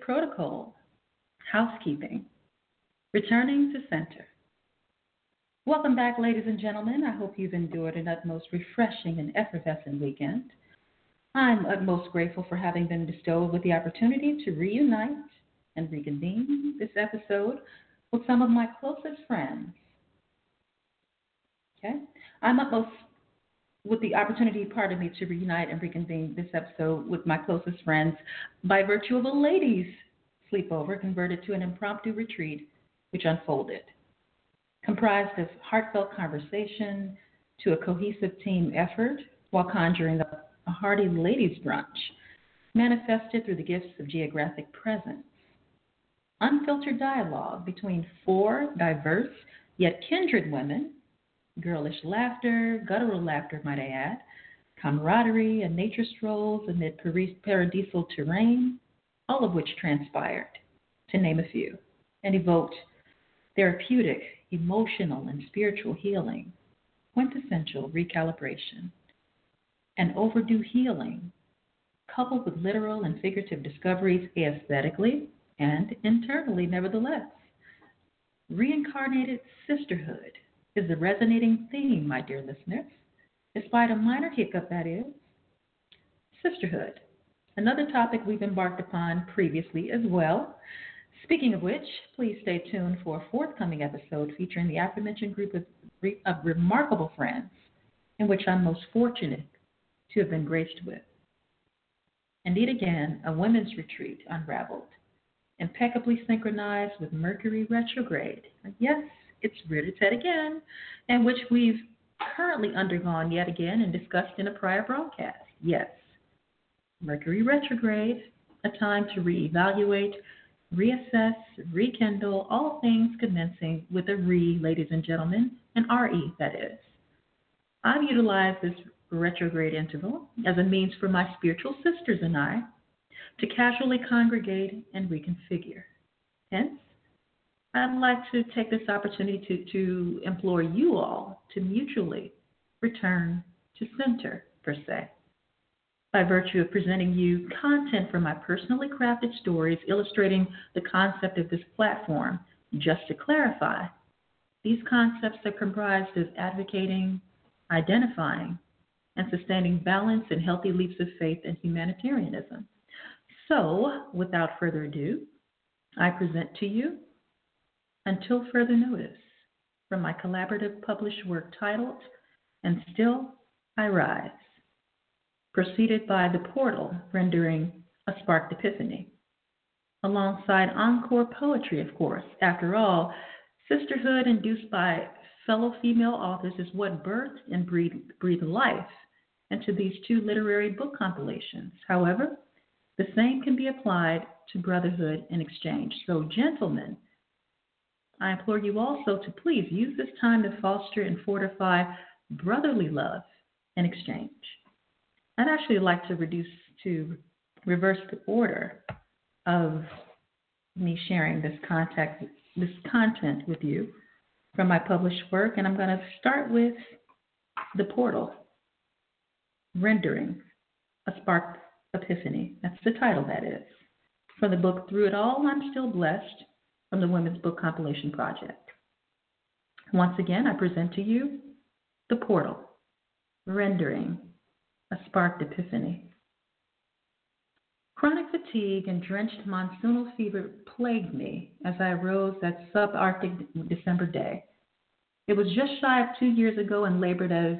Protocol Housekeeping Returning to Center. Welcome back, ladies and gentlemen. I hope you've endured an utmost refreshing and effervescent weekend. I'm utmost grateful for having been bestowed with the opportunity to reunite and reconvene this episode with some of my closest friends. Okay? I'm utmost with the opportunity, pardon me, to reunite and reconvene this episode with my closest friends by virtue of a ladies' sleepover converted to an impromptu retreat which unfolded. Comprised of heartfelt conversation to a cohesive team effort while conjuring a hearty ladies' brunch, manifested through the gifts of geographic presence. Unfiltered dialogue between four diverse yet kindred women girlish laughter, guttural laughter, might I add, camaraderie, and nature strolls amid paradisal terrain, all of which transpired, to name a few, and evoked therapeutic, emotional, and spiritual healing, quintessential recalibration, and overdue healing, coupled with literal and figurative discoveries aesthetically and internally, nevertheless. Reincarnated sisterhood is the resonating theme, my dear listeners, despite a minor hiccup that is. Sisterhood, another topic we've embarked upon previously as well. Speaking of which, please stay tuned for a forthcoming episode featuring the aforementioned group of, of remarkable friends in which I'm most fortunate to have been graced with. Indeed, again, a women's retreat unraveled, impeccably synchronized with Mercury retrograde. Yes, it's reared its head again, and which we've currently undergone yet again and discussed in a prior broadcast. Yes, Mercury retrograde, a time to reevaluate, reassess, rekindle, all things commencing with a re, ladies and gentlemen, an RE, that is. I've utilized this retrograde interval as a means for my spiritual sisters and I to casually congregate and reconfigure. Hence, I'd like to take this opportunity to, to implore you all to mutually return to center, per se, by virtue of presenting you content from my personally crafted stories illustrating the concept of this platform. Just to clarify, these concepts are comprised of advocating, identifying, and sustaining balance and healthy leaps of faith and humanitarianism. So, without further ado, I present to you until further notice from my collaborative published work titled And Still I Rise, preceded by The Portal rendering A Sparked Epiphany, alongside encore poetry, of course. After all, sisterhood induced by fellow female authors is what birthed and breathed, life into these two literary book compilations. However, the same can be applied to brotherhood and exchange. So, gentlemen, I implore you also to please use this time to foster and fortify brotherly love and exchange. I'd actually like to reduce to reverse the order of me sharing this contact this content with you from my published work, and I'm going to start with the portal rendering a spark epiphany. That's the title that is. From the book Through It All, I'm Still Blessed from the Women's Book Compilation Project. Once again, I present to you The Portal, rendering a sparked epiphany. Chronic fatigue and drenched monsoonal fever plagued me as I arose that subarctic December day. It was just shy of two years ago and labored as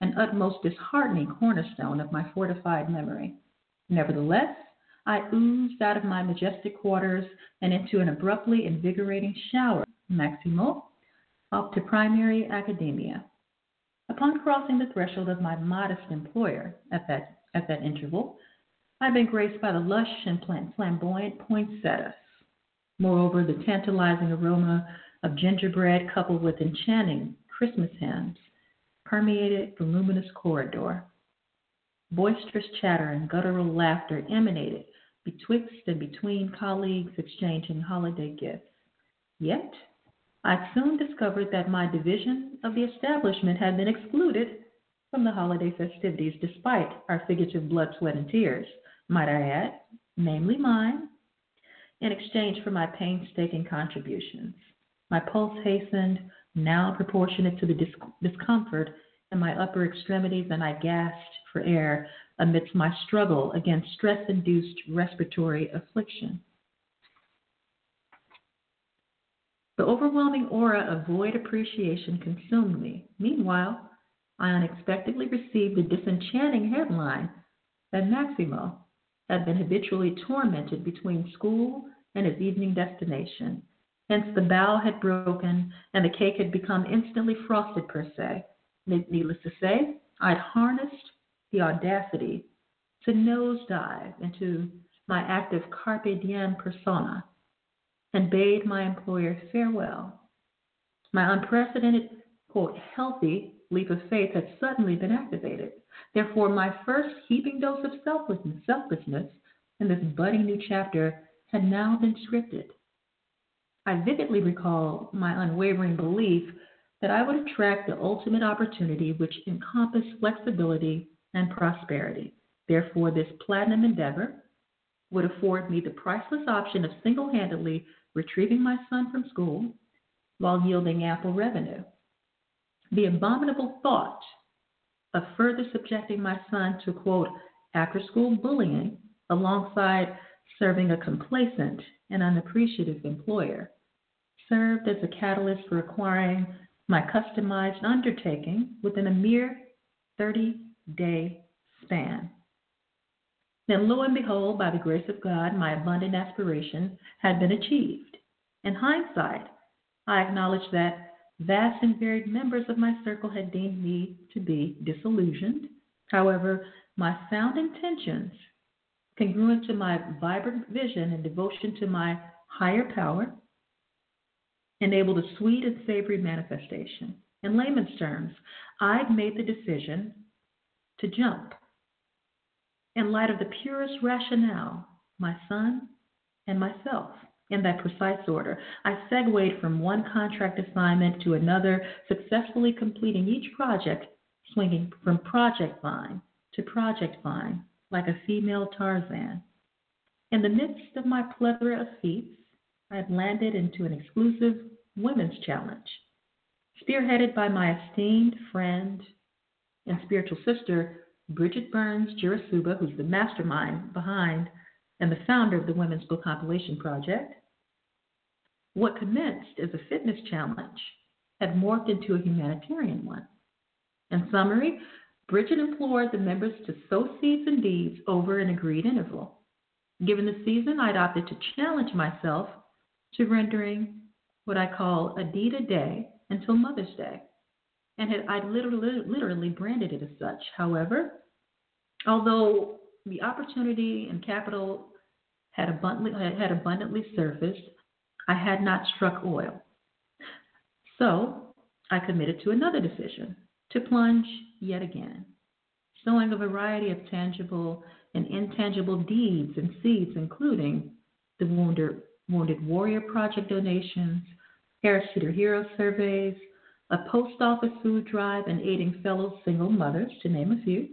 an utmost disheartening cornerstone of my fortified memory. Nevertheless, I oozed out of my majestic quarters and into an abruptly invigorating shower, Maximo, up to primary academia. Upon crossing the threshold of my modest employer at that, at that interval, I've been graced by the lush and flamboyant poinsettias. Moreover, the tantalizing aroma of gingerbread coupled with enchanting Christmas hymns permeated the luminous corridor. Boisterous chatter and guttural laughter emanated betwixt and between colleagues exchanging holiday gifts. Yet, I soon discovered that my division of the establishment had been excluded from the holiday festivities despite our figurative blood, sweat, and tears, might I add, namely mine, in exchange for my painstaking contributions. My pulse hastened, now proportionate to the dis- discomfort in my upper extremities, and I gasped for air amidst my struggle against stress induced respiratory affliction. The overwhelming aura of void appreciation consumed me. Meanwhile, I unexpectedly received the disenchanting headline that Maximo had been habitually tormented between school and his evening destination. Hence, the bow had broken and the cake had become instantly frosted, per se. Needless to say, I'd harnessed the audacity to nosedive into my active carpe diem persona and bade my employer farewell. My unprecedented, quote, healthy leap of faith had suddenly been activated. Therefore, my first heaping dose of selflessness, selflessness in this budding new chapter had now been scripted. I vividly recall my unwavering belief that I would attract the ultimate opportunity which encompassed flexibility and prosperity. Therefore, this platinum endeavor would afford me the priceless option of single handedly retrieving my son from school while yielding ample revenue. The abominable thought of further subjecting my son to, quote, after school bullying alongside serving a complacent and unappreciative employer served as a catalyst for acquiring my customized undertaking within a mere 30 day span. Then, lo and behold, by the grace of God, my abundant aspiration had been achieved. In hindsight, I acknowledge that vast and varied members of my circle had deemed me to be disillusioned. However, my sound intentions, congruent to my vibrant vision and devotion to my higher power, enabled a sweet and savory manifestation. In layman's terms, I'd made the decision to jump in light of the purest rationale, my son and myself. In that precise order, I segued from one contract assignment to another, successfully completing each project, swinging from project vine to project vine like a female Tarzan. In the midst of my plethora of feats, I had landed into an exclusive women's challenge, spearheaded by my esteemed friend and spiritual sister, Bridget Burns Jirasuba, who's the mastermind behind and the founder of the Women's Book Compilation Project. What commenced as a fitness challenge had morphed into a humanitarian one. In summary, Bridget implored the members to sow seeds and deeds over an agreed interval. Given the season, I'd opted to challenge myself to rendering what I call a deed a day until Mother's Day and had I literally, literally branded it as such. However, although the opportunity and capital had abundantly, had abundantly surfaced, I had not struck oil. So I committed to another decision to plunge yet again, sowing a variety of tangible and intangible deeds and seeds, including the Wounded, Wounded Warrior Project donations, Harris Teeter Hero surveys, a post office food drive, and aiding fellow single mothers, to name a few.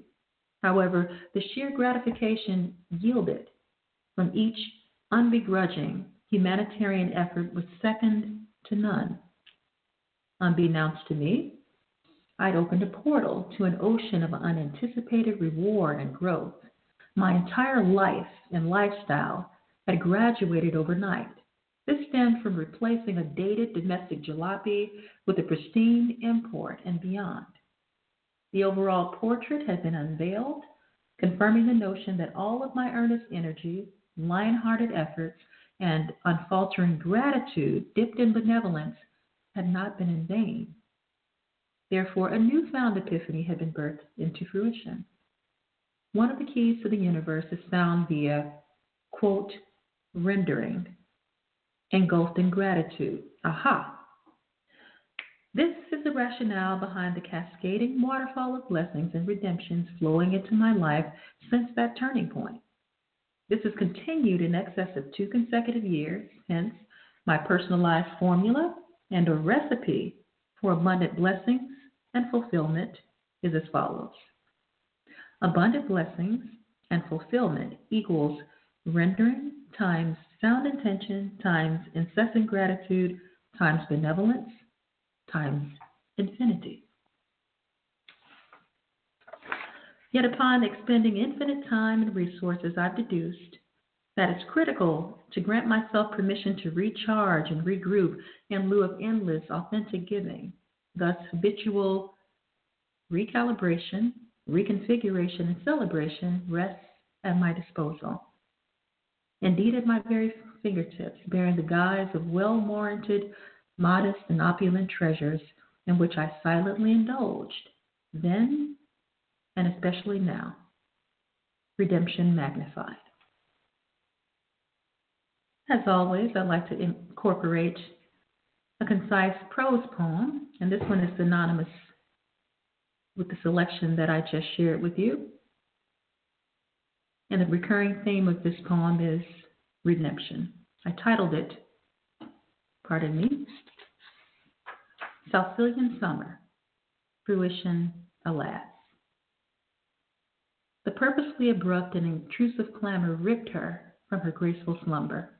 However, the sheer gratification yielded from each unbegrudging humanitarian effort was second to none. Unbeknownst to me, I'd opened a portal to an ocean of unanticipated reward and growth. My entire life and lifestyle had graduated overnight. Stems from replacing a dated domestic jalopy with a pristine import and beyond. The overall portrait has been unveiled, confirming the notion that all of my earnest energy, lion-hearted efforts, and unfaltering gratitude dipped in benevolence had not been in vain. Therefore, a newfound epiphany had been birthed into fruition. One of the keys to the universe is found via, quote, rendering, engulfed in gratitude. Aha! This is the rationale behind the cascading waterfall of blessings and redemptions flowing into my life since that turning point. This has continued in excess of two consecutive years, hence, my personalized formula and a recipe for abundant blessings and fulfillment is as follows Abundant blessings and fulfillment equals rendering times sound intention times incessant gratitude times benevolence times infinity. Yet, upon expending infinite time and resources, I've deduced that it's critical to grant myself permission to recharge and regroup in lieu of endless, authentic giving. Thus, habitual recalibration, reconfiguration, and celebration rests at my disposal. Indeed, at my very fingertips, bearing the guise of well warranted, modest, and opulent treasures in which I silently indulged, then and especially now. Redemption magnified. As always, I'd like to incorporate a concise prose poem, and this one is synonymous with the selection that I just shared with you. And the recurring theme of this poem is redemption. I titled it, pardon me, Southfillian Summer, Fruition Alas. The purposely abrupt and intrusive clamor ripped her from her graceful slumber,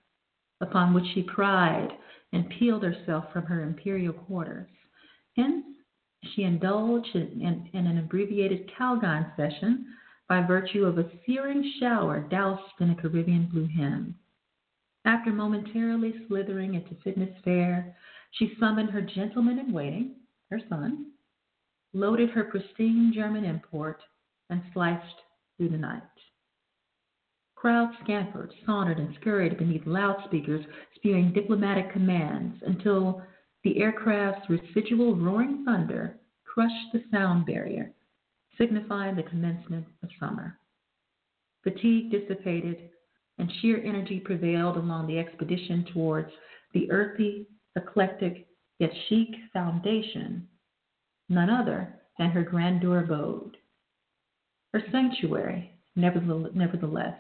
upon which she pried and peeled herself from her imperial quarters. Hence, she indulged in, in, in an abbreviated Calgon session by virtue of a searing shower doused in a Caribbean blue hem. After momentarily slithering into fitness fair, she summoned her gentleman in waiting, her son, loaded her pristine German import, and sliced through the night. Crowds scampered, sauntered, and scurried beneath loudspeakers, spewing diplomatic commands until the aircraft's residual roaring thunder crushed the sound barrier, signifying the commencement of summer. Fatigue dissipated, and sheer energy prevailed along the expedition towards the earthy, eclectic, yet chic foundation, none other than her grandeur abode, her sanctuary, nevertheless.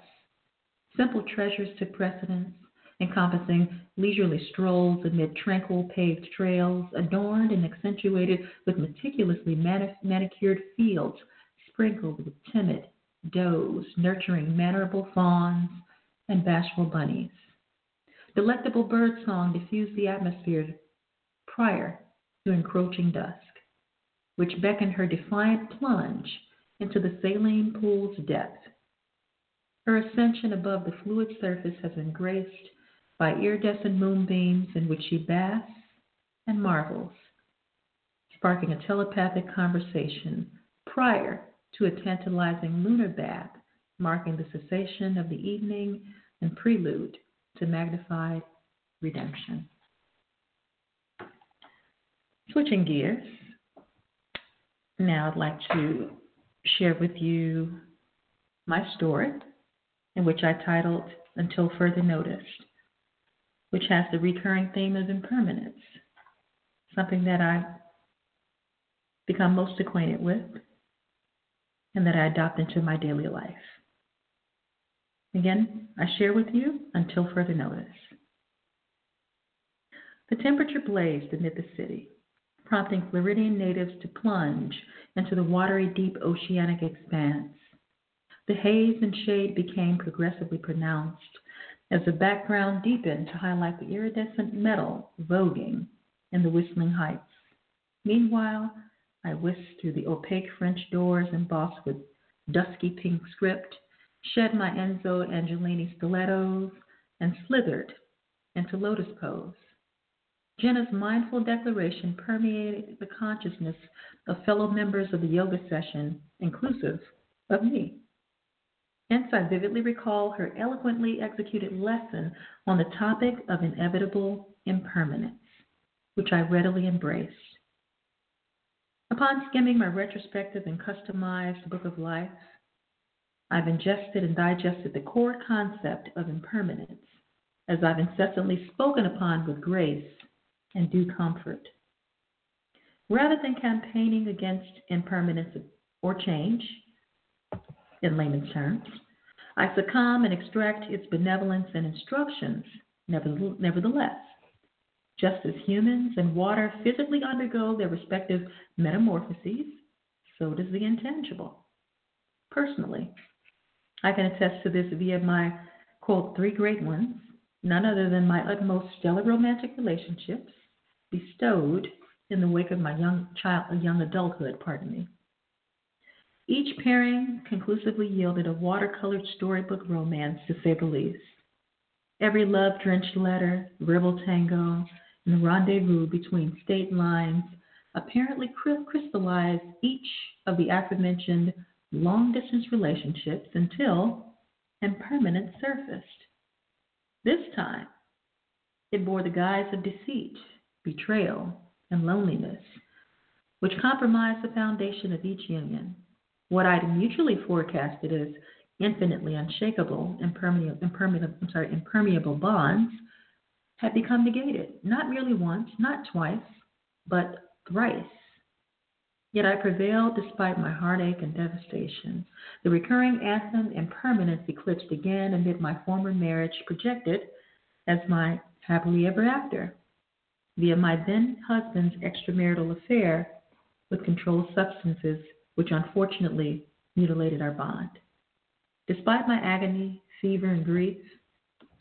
Simple treasures took precedence, encompassing leisurely strolls amid tranquil paved trails, adorned and accentuated with meticulously manicured fields sprinkled with timid does, nurturing mannerable fawns and bashful bunnies. Delectable bird song diffused the atmosphere prior to encroaching dusk, which beckoned her defiant plunge into the saline pool's depth. Her ascension above the fluid surface has been graced by iridescent moonbeams in which she basks and marvels, sparking a telepathic conversation prior to a tantalizing lunar bath, marking the cessation of the evening and prelude to magnified redemption. Switching gears, now I'd like to share with you my story, in which I titled Until Further Notice, which has the recurring theme of impermanence, something that I've become most acquainted with and that I adopt into my daily life. Again, I share with you until further notice. The temperature blazed amid the city, prompting Floridian natives to plunge into the watery, deep oceanic expanse. The haze and shade became progressively pronounced as the background deepened to highlight the iridescent metal voguing in the whistling heights. Meanwhile, I whisked through the opaque French doors embossed with dusky pink script, shed my Enzo Angiolini stilettos, and slithered into lotus pose. Jenna's mindful declaration permeated the consciousness of fellow members of the yoga session, inclusive of me. Hence, I vividly recall her eloquently executed lesson on the topic of inevitable impermanence, which I readily embraced. Upon skimming my retrospective and customized book of life, I've ingested and digested the core concept of impermanence, as I've incessantly spoken upon with grace and due comfort. Rather than campaigning against impermanence or change, in layman's terms, I succumb and extract its benevolence and instructions, nevertheless. Just as humans and water physically undergo their respective metamorphoses, so does the intangible. Personally, I can attest to this via my, quote, three great ones, none other than my utmost stellar romantic relationships, bestowed in the wake of my young child, young adulthood, pardon me. Each pairing conclusively yielded a watercolored storybook romance, to say the least. Every love drenched letter, verbal tango, and rendezvous between state lines apparently crystallized each of the aforementioned long distance relationships until impermanence surfaced. This time, it bore the guise of deceit, betrayal, and loneliness, which compromised the foundation of each union. What I'd mutually forecasted as infinitely unshakable, impermeable, impermeable, I'm sorry, impermeable bonds had become negated, not merely once, not twice, but thrice. Yet I prevailed despite my heartache and devastation. The recurring anthem impermanence eclipsed again amid my former marriage projected as my happily ever after via my then husband's extramarital affair with controlled substances, which unfortunately mutilated our bond. Despite my agony, fever, and grief,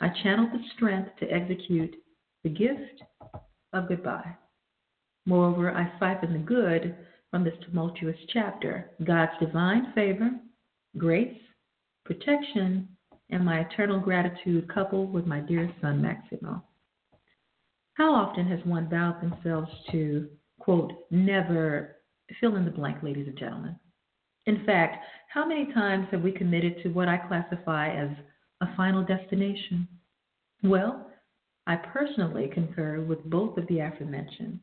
I channeled the strength to execute the gift of goodbye. Moreover, I siphoned the good from this tumultuous chapter God's divine favor, grace, protection, and my eternal gratitude coupled with my dearest son, Maximo. How often has one vowed themselves to, quote, never fill in the blank, ladies and gentlemen? In fact, how many times have we committed to what I classify as a final destination? Well, I personally concur with both of the aforementioned.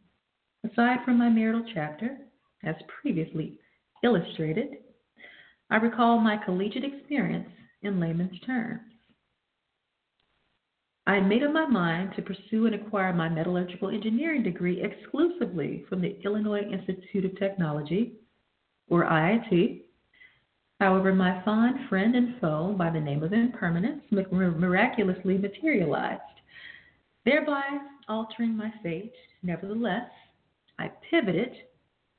Aside from my marital chapter, as previously illustrated, I recall my collegiate experience in layman's terms. I had made up my mind to pursue and acquire my metallurgical engineering degree exclusively from the Illinois Institute of Technology, or IIT. However, my fond friend and foe by the name of impermanence miraculously materialized, thereby altering my fate. Nevertheless, I pivoted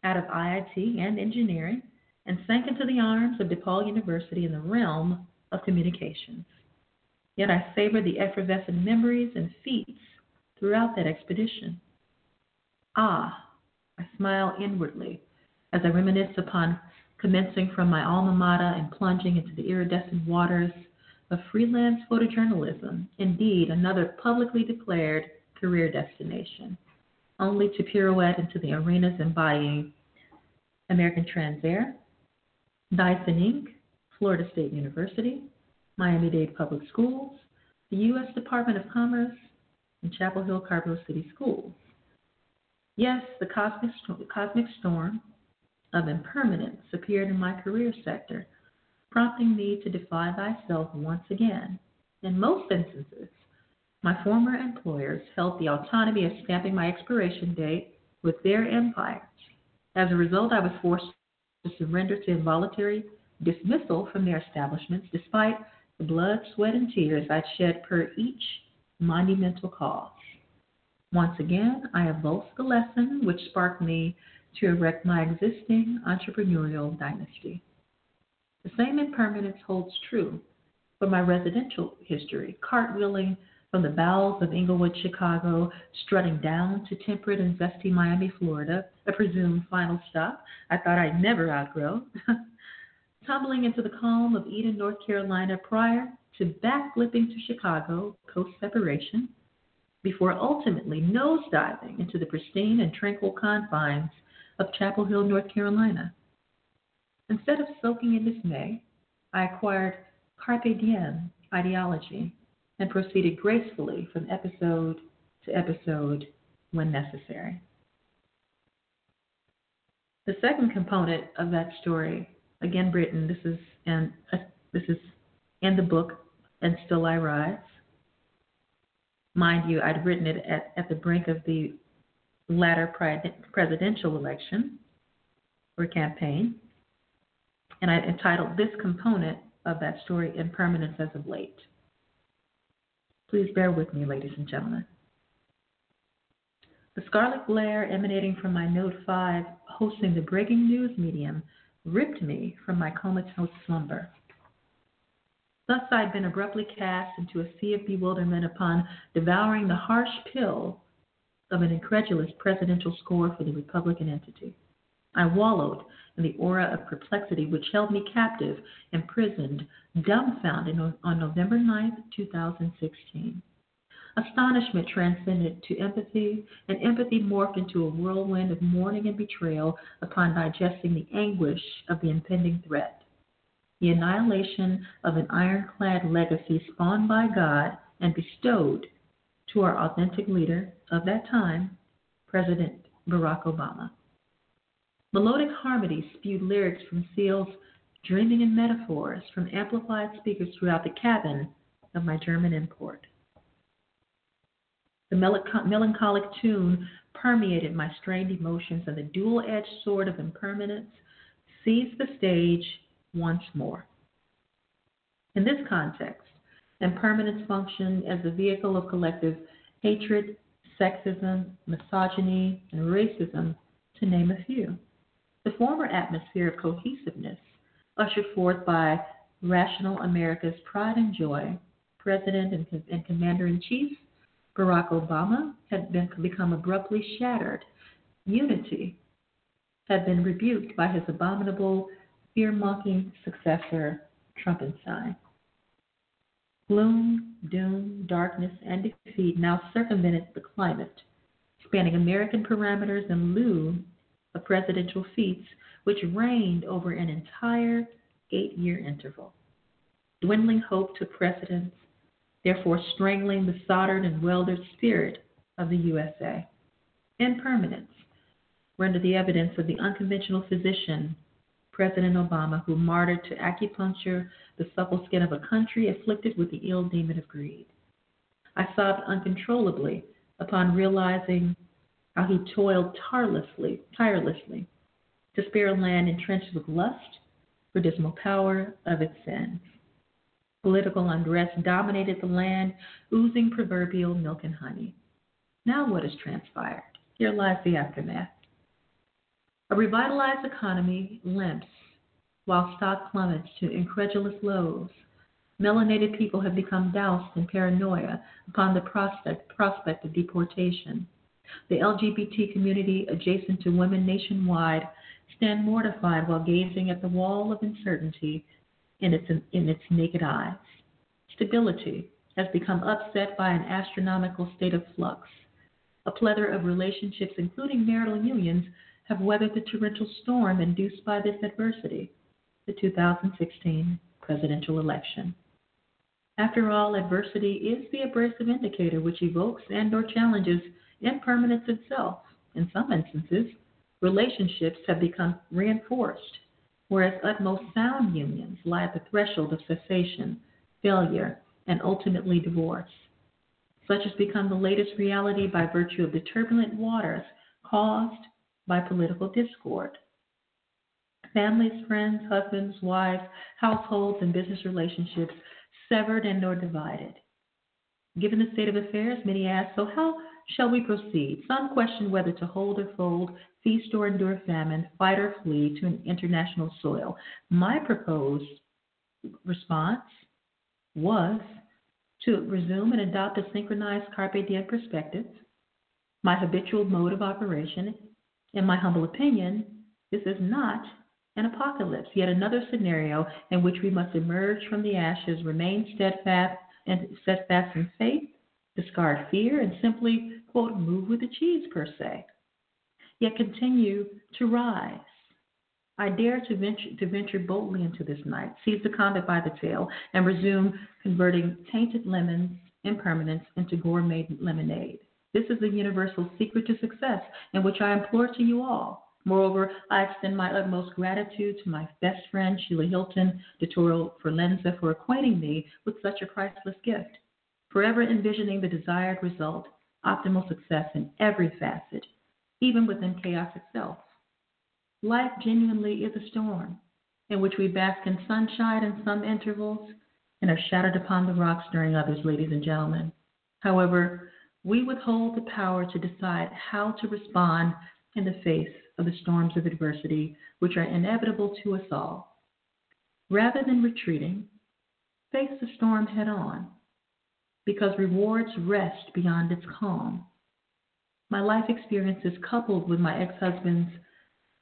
out of IIT and engineering and sank into the arms of DePaul University in the realm of communications. Yet I savor the effervescent memories and feats throughout that expedition. Ah, I smile inwardly as I reminisce upon commencing from my alma mater and plunging into the iridescent waters of freelance photojournalism, indeed, another publicly declared career destination, only to pirouette into the arenas embodying American Transair, Dyson Inc., Florida State University, Miami Dade Public Schools, the U.S. Department of Commerce, and Chapel Hill Carrboro City Schools. Yes, the cosmic, cosmic storm of impermanence appeared in my career sector, prompting me to defy thyself once again. In most instances, my former employers held the autonomy of stamping my expiration date with their empires. As a result, I was forced to surrender to involuntary dismissal from their establishments despite blood, sweat, and tears I'd shed per each monumental cause. Once again, I evoked the lesson which sparked me to erect my existing entrepreneurial dynasty. The same impermanence holds true for my residential history, cartwheeling from the bowels of Englewood, Chicago, strutting down to temperate and zesty Miami, Florida, a presumed final stop I thought I'd never outgrow, tumbling into the calm of Eden, North Carolina, prior to backflipping to Chicago post separation, before ultimately nosediving into the pristine and tranquil confines of Chapel Hill, North Carolina. Instead of soaking in dismay, I acquired carpe diem ideology and proceeded gracefully from episode to episode when necessary. The second component of that story, again written, this is in, uh, this is in the book, And Still I Rise. Mind you, I'd written it at, at the brink of the latter presidential election or campaign, and I entitled this component of that story Impermanence as of Late. Please bear with me, ladies and gentlemen. The scarlet glare emanating from my Note 5 hosting the breaking news medium ripped me from my comatose slumber. Thus I'd been abruptly cast into a sea of bewilderment upon devouring the harsh pill of an incredulous presidential score for the Republican entity. I wallowed in the aura of perplexity which held me captive, imprisoned, dumbfounded on November 9, 2016. Astonishment transcended to empathy, and empathy morphed into a whirlwind of mourning and betrayal upon digesting the anguish of the impending threat. The annihilation of an ironclad legacy spawned by God and bestowed to our authentic leader of that time, President Barack Obama. Melodic harmony spewed lyrics from Seal's dreaming in metaphors from amplified speakers throughout the cabin of my German import. The melancholic tune permeated my strained emotions, and the dual edged sword of impermanence seized the stage once more. In this context, impermanence functioned as the vehicle of collective hatred, sexism, misogyny, and racism, to name a few. The former atmosphere of cohesiveness, ushered forth by rational America's pride and joy, President and, and Commander in Chief Barack Obama, had been, become abruptly shattered. Unity had been rebuked by his abominable, fear mocking successor, Trumpenstein. Gloom, doom, darkness, and defeat now circumvented the climate, spanning American parameters in lieu of presidential feats, which reigned over an entire eight year interval. Dwindling hope took precedence, therefore strangling the soldered and welded spirit of the USA. Impermanence Render the evidence of the unconventional physician, President Obama, who martyred to acupuncture the supple skin of a country afflicted with the ill demon of greed. I sobbed uncontrollably upon realizing how he toiled tirelessly, tirelessly to spare a land entrenched with lust for dismal power of its sins. Political unrest dominated the land, oozing proverbial milk and honey. Now what has transpired? Here lies the aftermath. A revitalized economy limps while stock plummets to incredulous lows. Melanated people have become doused in paranoia upon the prospect, prospect of deportation. The LGBT community adjacent to women nationwide stand mortified while gazing at the wall of uncertainty in its, in its naked eyes. Stability has become upset by an astronomical state of flux. A plethora of relationships, including marital unions, have weathered the torrential storm induced by this adversity, the 2016 presidential election. After all, adversity is the abrasive indicator which evokes and or challenges impermanence itself. In some instances, relationships have become reinforced, whereas utmost sound unions lie at the threshold of cessation, failure, and ultimately divorce. Such has become the latest reality by virtue of the turbulent waters caused by political discord. Families, friends, husbands, wives, households, and business relationships severed and or divided. Given the state of affairs, many ask, so how shall we proceed? Some question whether to hold or fold, feast or endure famine, fight or flee to an international soil. My proposed response was to resume and adopt a synchronized carpe diem perspective, my habitual mode of operation. In my humble opinion, this is not an apocalypse, yet another scenario in which we must emerge from the ashes, remain steadfast and steadfast in faith, discard fear, and simply, quote, move with the cheese, per se. Yet continue to rise. I dare to venture, to venture boldly into this night, seize the combat by the tail, and resume converting tainted lemons, impermanence, into gourmet lemonade. This is the universal secret to success, in which I implore to you all. Moreover, I extend my utmost gratitude to my best friend, Sheila Hilton, Dottore Forlenza, for acquainting me with such a priceless gift. Forever envisioning the desired result, optimal success in every facet, even within chaos itself. Life genuinely is a storm in which we bask in sunshine in some intervals and are shattered upon the rocks during others, ladies and gentlemen. However, we withhold the power to decide how to respond in the face of the storms of adversity which are inevitable to us all. Rather than retreating, face the storm head on, because rewards rest beyond its calm. My life experiences, coupled with my ex husband's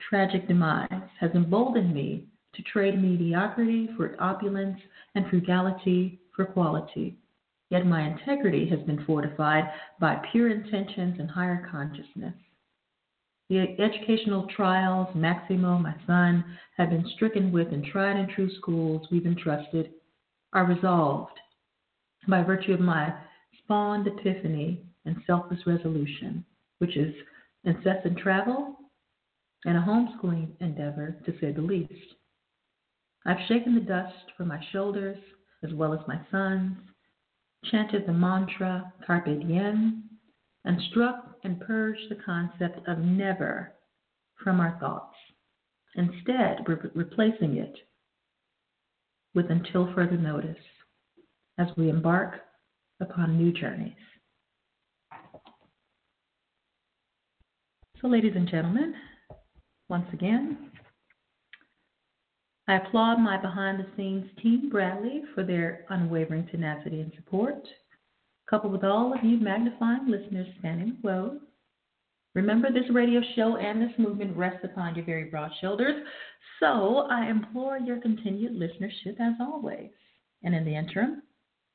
tragic demise, has emboldened me to trade mediocrity for opulence and frugality for quality. Yet my integrity has been fortified by pure intentions and higher consciousness. The educational trials Maximo, my son, have been stricken with in tried and true schools we've entrusted are resolved by virtue of my spawned epiphany and selfless resolution, which is incessant travel and a homeschooling endeavor, to say the least. I've shaken the dust from my shoulders as well as my son's, chanted the mantra Carpe Diem, and struck and purged the concept of never from our thoughts, instead, re- replacing it with until further notice as we embark upon new journeys. So, ladies and gentlemen, once again, I applaud my behind the scenes team, Bradley, for their unwavering tenacity and support coupled with all of you magnifying listeners spanning the globe. Remember, this radio show and this movement rests upon your very broad shoulders, so I implore your continued listenership as always. And in the interim,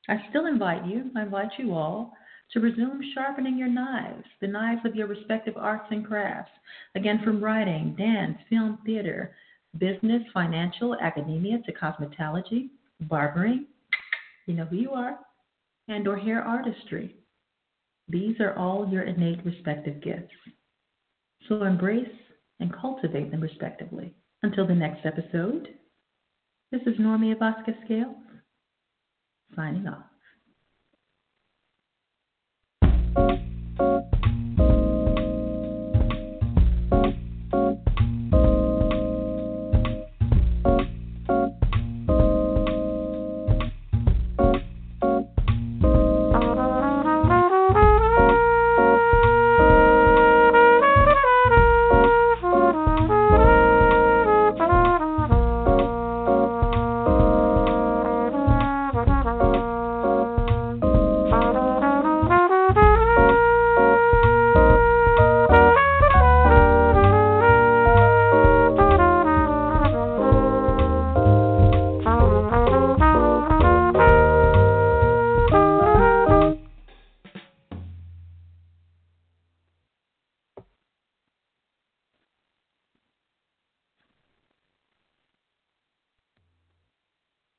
I still invite you, I invite you all to resume sharpening your knives, the knives of your respective arts and crafts. Again, from writing, dance, film, theater, business, financial, academia to cosmetology, barbering. You know who you are and or hair artistry. These are all your innate respective gifts. So embrace and cultivate them respectively. Until the next episode, this is Normia Vasquez Scales signing off. Thank you.